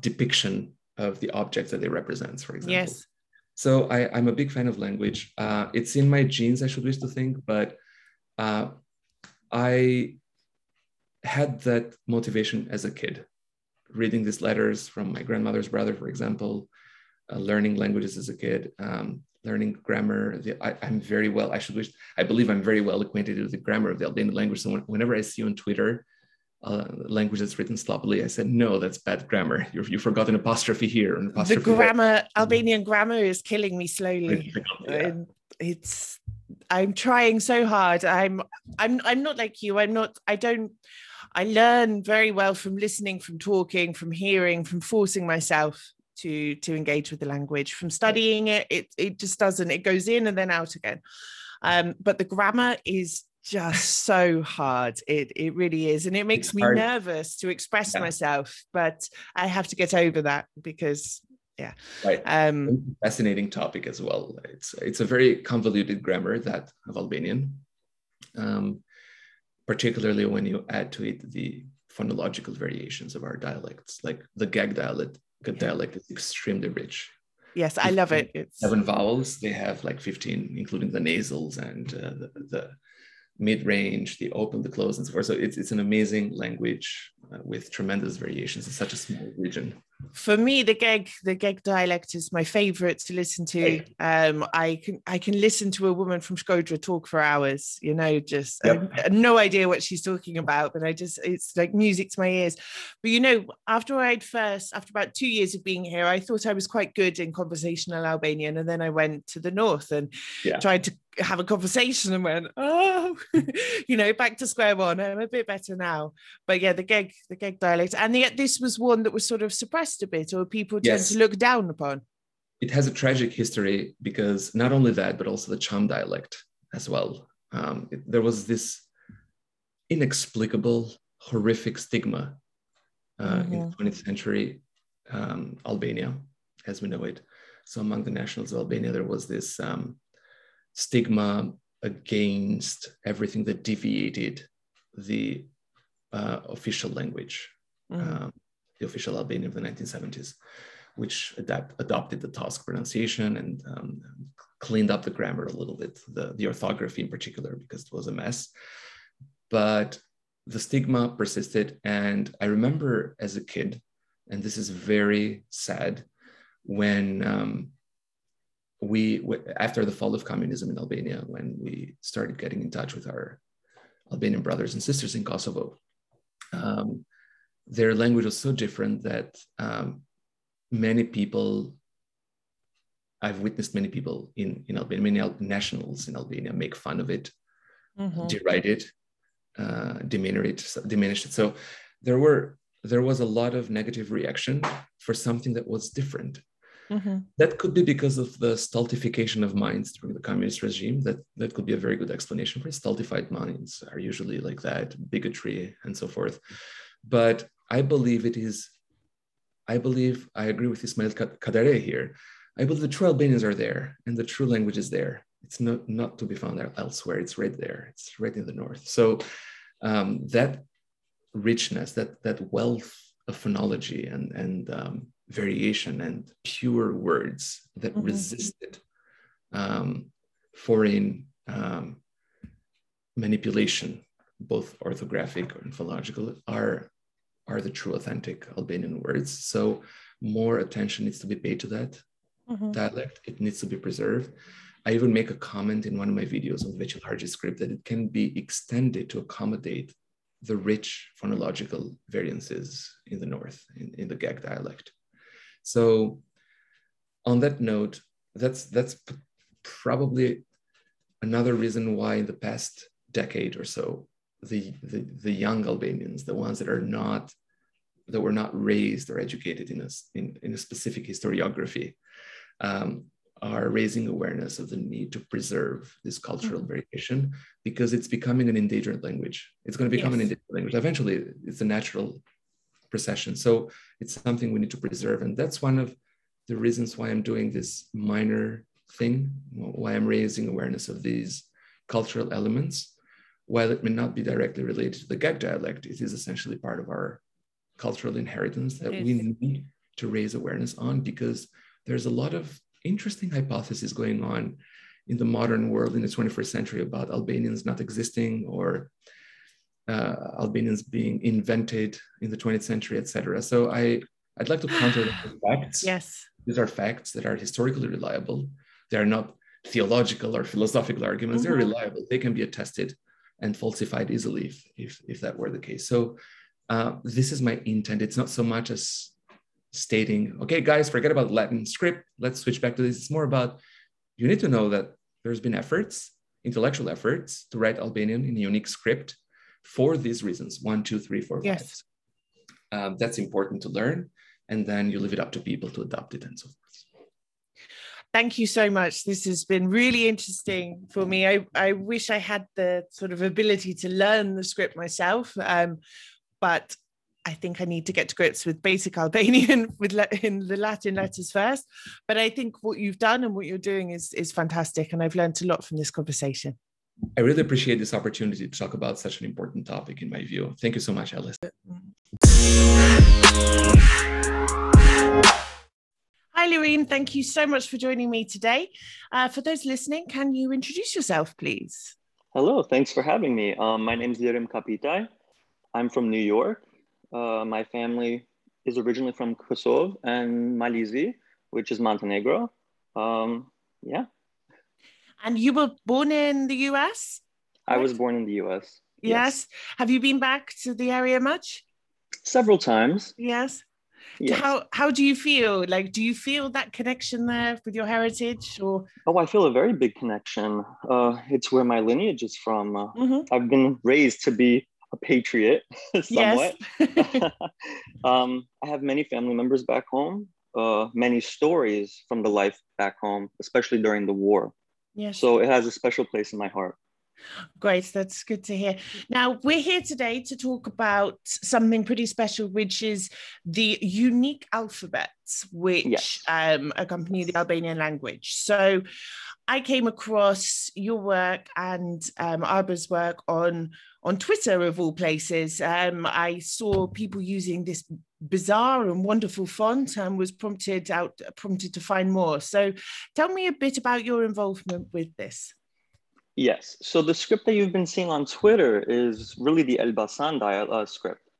depiction of the object that they represent, for example. Yes. So I, am a big fan of language. Uh, it's in my genes, I should wish to think, but uh, I had that motivation as a kid, reading these letters from my grandmother's brother, for example, uh, learning languages as a kid, um, learning grammar. The, I, am very well, I should wish, I believe I'm very well acquainted with the grammar of the Albanian language. So when, whenever I see on Twitter, uh, language that's written sloppily, I said, no, that's bad grammar. You've, you forgot an apostrophe here. An apostrophe the grammar, there. Albanian grammar is killing me slowly. Yeah. It's, I'm trying so hard. I'm, I'm, I'm not like you. I'm not, I don't, I learn very well from listening, from talking, from hearing, from forcing myself to to engage with the language. From studying it, it it just doesn't. It goes in and then out again. Um, but the grammar is just so hard. It it really is, and it makes it's me hard. nervous to express yeah. myself. But I have to get over that because yeah, right. Um, fascinating topic as well. It's it's a very convoluted grammar that of Albanian, um, particularly when you add to it the phonological variations of our dialects, like the Gheg dialect. The dialect is extremely rich. Yes, I love it. It's seven vowels. They have like 15, including the nasals and uh, the, the mid-range, the open, the close, and so forth. So it's, it's an amazing language uh, with tremendous variations in such a small region for me the Gheg the Gheg dialect is my favorite to listen to um i can i can listen to a woman from Shkodra talk for hours you know just yep. no idea what she's talking about but i just it's like music to my ears but you know after i'd first after about two years of being here i thought i was quite good in conversational albanian and then i went to the north and yeah. tried to have a conversation and went, oh, you know, back to square one. I'm a bit better now. But yeah, the Gheg, the Gheg dialect. And yet this was one that was sort of suppressed a bit or people tend yes. to look down upon. It has a tragic history because not only that, but also the Cham dialect as well. Um, it, there was this inexplicable, horrific stigma uh, mm-hmm. in the 20th century um, Albania, as we know it. So among the nationals of Albania, there was this um, stigma against everything that deviated the uh, official language, mm. um, the official Albanian of the 1970s, which adapt, adopted the Tosk pronunciation and um, cleaned up the grammar a little bit, the, the orthography in particular, because it was a mess. But the stigma persisted. And I remember as a kid, and this is very sad, when um, we after the fall of communism in Albania, when we started getting in touch with our Albanian brothers and sisters in Kosovo, um, their language was so different that um, many people, I've witnessed many people in, in Albania, many nationals in Albania make fun of it, mm-hmm. deride it, uh, diminish it, diminish it. So there were there was a lot of negative reaction for something that was different Mm-hmm. That could be because of the stultification of minds during the communist regime. That that could be a very good explanation for it. Stultified minds are usually like that, bigotry and so forth. But I believe it is. I believe I agree with Ismail Kadare here. I believe the true Albanians are there, and the true language is there. It's not not to be found elsewhere. It's right there. It's right in the north. So um, that richness, that that wealth of phonology and and um, variation and pure words that mm-hmm. resisted um, foreign um, manipulation, both orthographic and philological, are, are the true authentic Albanian words. So more attention needs to be paid to that mm-hmm. dialect. It needs to be preserved. I even make a comment in one of my videos on Veqilharxhi script that it can be extended to accommodate the rich phonological variances in the north, in, in the Gheg dialect. So on that note, that's that's probably another reason why in the past decade or so, the, the, the young Albanians, the ones that are not that were not raised or educated in a, in, in a specific historiography, um, are raising awareness of the need to preserve this cultural mm-hmm. variation because it's becoming an endangered language. It's going to become yes. an endangered language. Eventually, it's a natural procession. So it's something we need to preserve. And that's one of the reasons why I'm doing this minor thing, why I'm raising awareness of these cultural elements. While it may not be directly related to the Gheg dialect, it is essentially part of our cultural inheritance that we need to raise awareness on because there's a lot of interesting hypotheses going on in the modern world in the 21st century about Albanians not existing or uh, Albanians being invented in the 20th century, etc. So I, I'd like to counter the facts. Yes. These are facts that are historically reliable. They are not theological or philosophical arguments. Mm-hmm. They're reliable. They can be attested and falsified easily if, if, if that were the case. So uh, this is my intent. It's not so much as stating, okay, guys, forget about Latin script. Let's switch back to this. It's more about you need to know that there's been efforts, intellectual efforts to write Albanian in a unique script for these reasons one, two, three, four, five. Yes. Um, that's important to learn. And then you leave it up to people to adopt it and so forth. Thank you so much. This has been really interesting for me. I, I wish I had the sort of ability to learn the script myself, um, but I think I need to get to grips with basic Albanian with in the Latin letters first. But I think what you've done and what you're doing is is fantastic, and I've learned a lot from this conversation. I really appreciate this opportunity to talk about such an important topic in my view. Thank you so much, Alice. Hi, Loreen. Thank you so much for joining me today. Uh, for those listening, can you introduce yourself, please? Hello. Thanks for having me. Um, my name is Lirim Kapitaj. I'm from New York. Uh, my family is originally from Kosovo and Malizi, which is Montenegro. Um, yeah. And you were born in the US? I was born in the US. Yes. yes. Have you been back to the area much? Several times. Yes. How how do you feel? Like, do you feel that connection there with your heritage, or? Oh, I feel a very big connection. Uh, it's where my lineage is from. Uh, mm-hmm. I've been raised to be a patriot, somewhat. um, I have many family members back home. Uh, many stories from the life back home, especially during the war. Yes. So it has a special place in my heart. Great, that's good to hear. Now, we're here today to talk about something pretty special, which is the unique alphabets which yes. um, accompany the Albanian language. So, I came across your work and um, Arber's work on on Twitter, of all places. Um, I saw people using this bizarre and wonderful font and was prompted out prompted to find more. So, tell me a bit about your involvement with this. Yes. So the script that you've been seeing on Twitter is really the Elbasan dial uh, script.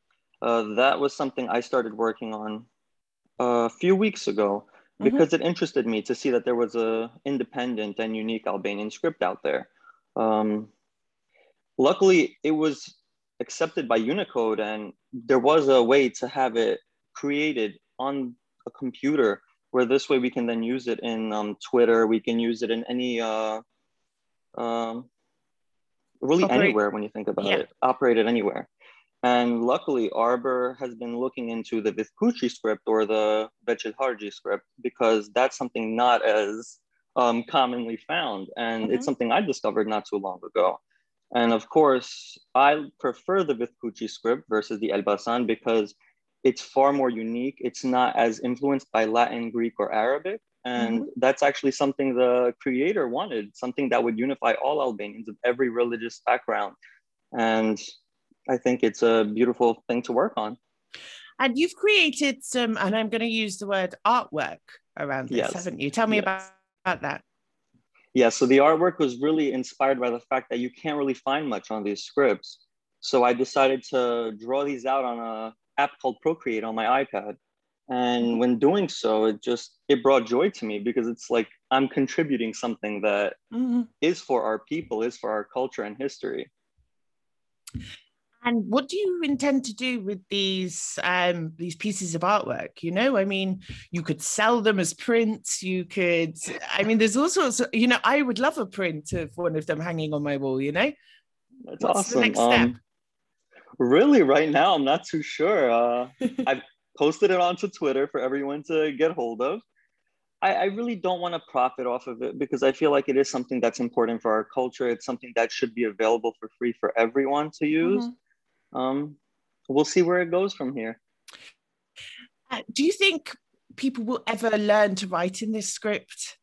Uh, that was something I started working on a few weeks ago mm-hmm. because mm-hmm. it interested me to see that there was a independent and unique Albanian script out there. Um, luckily, it was accepted by Unicode, and there was a way to have it created on a computer where this way we can then use it in um, Twitter. We can use it in any uh, um, really Operate. anywhere when you think about yeah. it, operated anywhere. And luckily, Arber has been looking into the Vithkuqi script or the Veqilharxhi script because that's something not as um, commonly found. And mm-hmm. it's something I discovered not too long ago. And of course, I prefer the Vithkuqi script versus the Elbasan because it's far more unique. It's not as influenced by Latin, Greek, or Arabic. And mm-hmm. that's actually something the creator wanted, something that would unify all Albanians of every religious background. And I think it's a beautiful thing to work on. And you've created some, and I'm going to use the word artwork around this, yes. haven't you? Tell me yes. about, about that. Yeah, so the artwork was really inspired by the fact that you can't really find much on these scripts. So I decided to draw these out on a app called Procreate on my iPad and when doing so it just it brought joy to me because it's like i'm contributing something that mm-hmm. is for our people is for our culture and history and what do you intend to do with these um, these pieces of artwork? You know, I mean, you could sell them as prints. You could, I mean, there's all sorts. Of, you know, I would love a print of one of them hanging on my wall. You know, that's What's awesome. The next step? Um, really, right now, I'm not too sure. Uh, I've posted it onto Twitter for everyone to get hold of. I, I really don't want to profit off of it because I feel like it is something that's important for our culture. It's something that should be available for free for everyone to use. Mm-hmm. Um, we'll see where it goes from here. Uh, do you think people will ever learn to write in this script?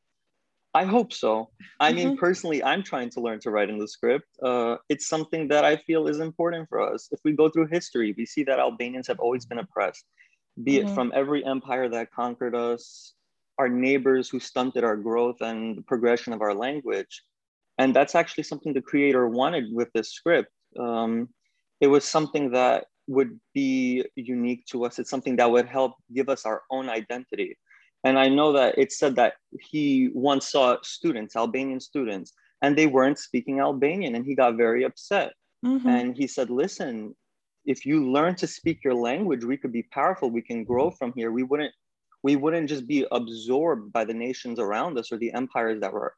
I hope so. I mm-hmm. mean, personally, I'm trying to learn to write in the script. Uh, it's something that I feel is important for us. If we go through history, we see that Albanians have always been oppressed be mm-hmm. it from every empire that conquered us, our neighbors who stunted our growth and the progression of our language. And that's actually something the creator wanted with this script. Um, it was something that would be unique to us. It's something that would help give us our own identity. And I know that it said that he once saw students, Albanian students, and they weren't speaking Albanian, and he got very upset. Mm-hmm. And he said, Listen, if you learn to speak your language, we could be powerful. We can grow from here. We wouldn't we wouldn't just be absorbed by the nations around us or the empires that were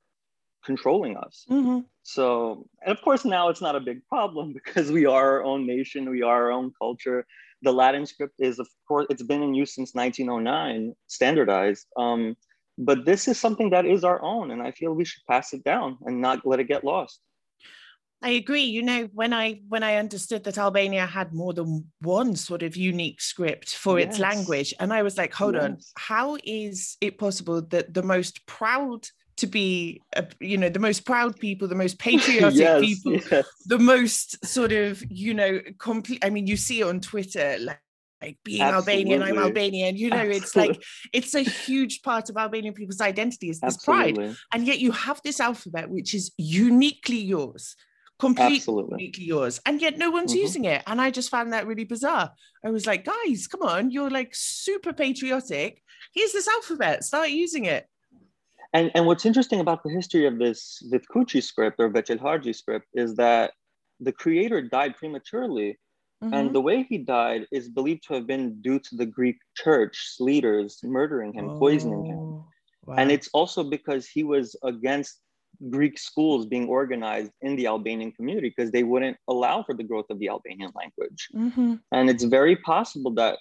controlling us. Mm-hmm. So, and of course, now it's not a big problem because we are our own nation, we are our own culture. The Latin script is, of course, it's been in use since 1909, standardized. Um, but this is something that is our own, and I feel we should pass it down and not let it get lost. I agree. You know, when I when I understood that Albania had more than one sort of unique script for yes. its language, and I was like, hold yes. on, how is it possible that the most proud to be, uh, you know, the most proud people, the most patriotic yes, people, the most sort of, you know, complete. I mean, you see it on Twitter, like like being Absolutely. Albanian, I'm Albanian. You know, Absolutely. it's like it's a huge part of Albanian people's identity is this Absolutely. pride. And yet you have this alphabet which is uniquely yours, completely yours. And yet no one's mm-hmm. using it. And I just found that really bizarre. I was like, guys, come on, you're like super patriotic. Here's this alphabet, start using it. And, and what's interesting about the history of this Vithkuqi script or Veqilharxhi script is that the creator died prematurely Mm-hmm. And the way he died is believed to have been due to the Greek church leaders murdering him, oh, poisoning him. Oh, wow. And it's also because he was against Greek schools being organized in the Albanian community because they wouldn't allow for the growth of the Albanian language. Mm-hmm. And it's very possible that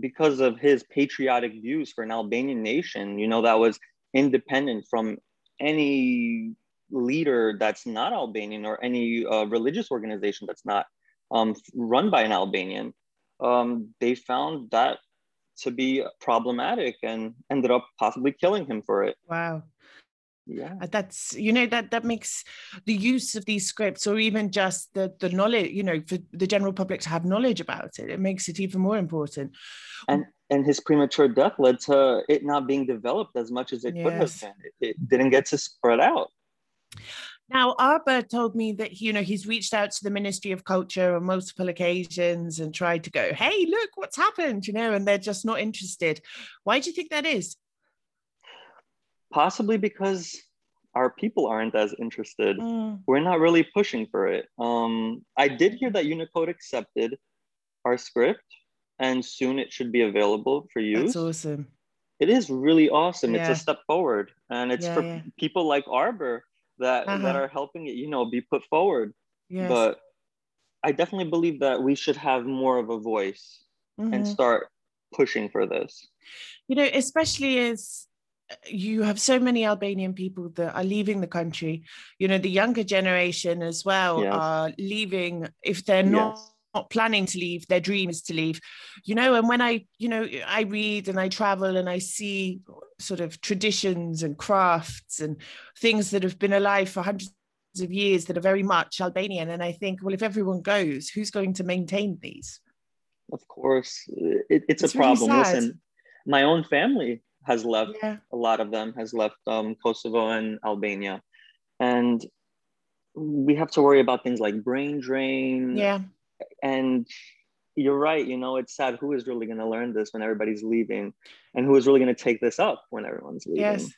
because of his patriotic views for an Albanian nation, you know, that was independent from any leader that's not Albanian or any uh, religious organization that's not um, run by an Albanian, um, they found that to be problematic and ended up possibly killing him for it. Wow. Yeah. Uh, that's you know that that makes the use of these scripts or even just the the knowledge, you know, for the general public to have knowledge about it, it makes it even more important. And and his premature death led to it not being developed as much as it yes. could have been. It, it didn't get to spread out. Now, Arba told me that you know he's reached out to the Ministry of Culture on multiple occasions and tried to go, "Hey, look what's happened," you know, and they're just not interested. Why do you think that is? Possibly because our people aren't as interested. Mm. We're not really pushing for it. Um, I did hear that Unicode accepted our script, and soon it should be available for use. That's awesome. It is really awesome. Yeah. It's a step forward, and it's yeah, for yeah. people like Arber that uh-huh. that are helping it you know be put forward yes. but i definitely believe that we should have more of a voice mm-hmm. and start pushing for this you know especially as you have so many Albanian people that are leaving the country. You know, the younger generation as well yes. are leaving. If they're not yes not planning to leave their dream is to leave. You know and when i you know i read and i travel and i see sort of traditions and crafts and things that have been alive for hundreds of years that are very much albanian and i think well if everyone goes who's going to maintain these? Of course. It, it's, it's, a problem. Really listen my own family has left yeah. a lot of them has left um, kosovo and albania. And we have to worry about things like brain drain. Yeah. And you're right you know it's sad who is really going to learn this when everybody's leaving and who is really going to take this up when everyone's leaving. Yes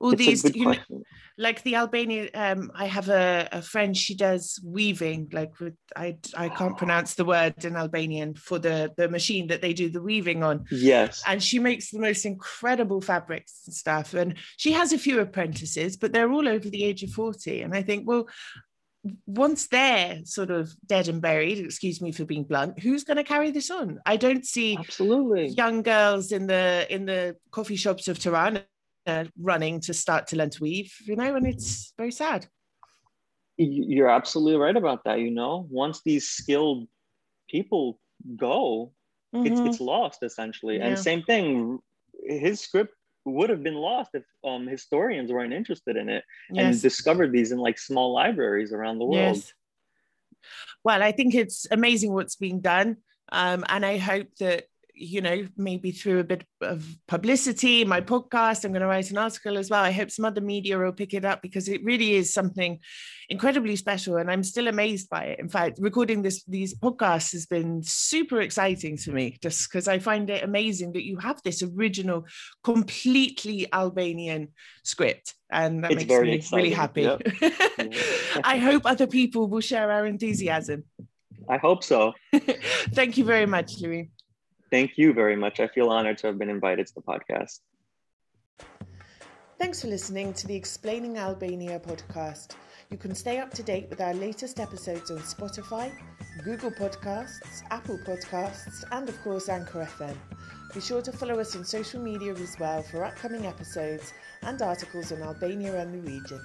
all it's these you know, like the albanian um i have a, a friend she does weaving like with i i can't pronounce the word in albanian for the the machine that they do the weaving on. Yes. And she makes the most incredible fabrics and stuff. And she has a few apprentices but they're all over the age of 40 and i think well once they're sort of dead and buried, excuse me for being blunt, who's going to carry this on? I don't see absolutely. young girls in the in the coffee shops of Tirana uh, running to start to learn to weave, you know, and it's very sad. You're absolutely right about that. You know, once these skilled people go, mm-hmm. it's it's lost essentially. Yeah. And same thing, his script would have been lost if um, historians weren't interested in it yes. and discovered these in like small libraries around the world. Yes. Well, I think it's amazing what's being done. Um, and I hope that you know, maybe through a bit of publicity, my podcast, I'm going to write an article as well. I hope some other media will pick it up because it really is something incredibly special. And I'm still amazed by it. In fact, recording this these podcasts has been super exciting to me just because I find it amazing that you have this original, completely Albanian script. And that it's makes me exciting. really happy. Yep. I hope other people will share our enthusiasm. I hope so. Thank you very much, Louis. Thank you very much. I feel honored to have been invited to the podcast. Thanks for listening to the Explaining Albania podcast. You can stay up to date with our latest episodes on Spotify, Google Podcasts, Apple Podcasts, and of course Anchor FM. Be sure to follow us on social media as well for upcoming episodes and articles on Albania and the region.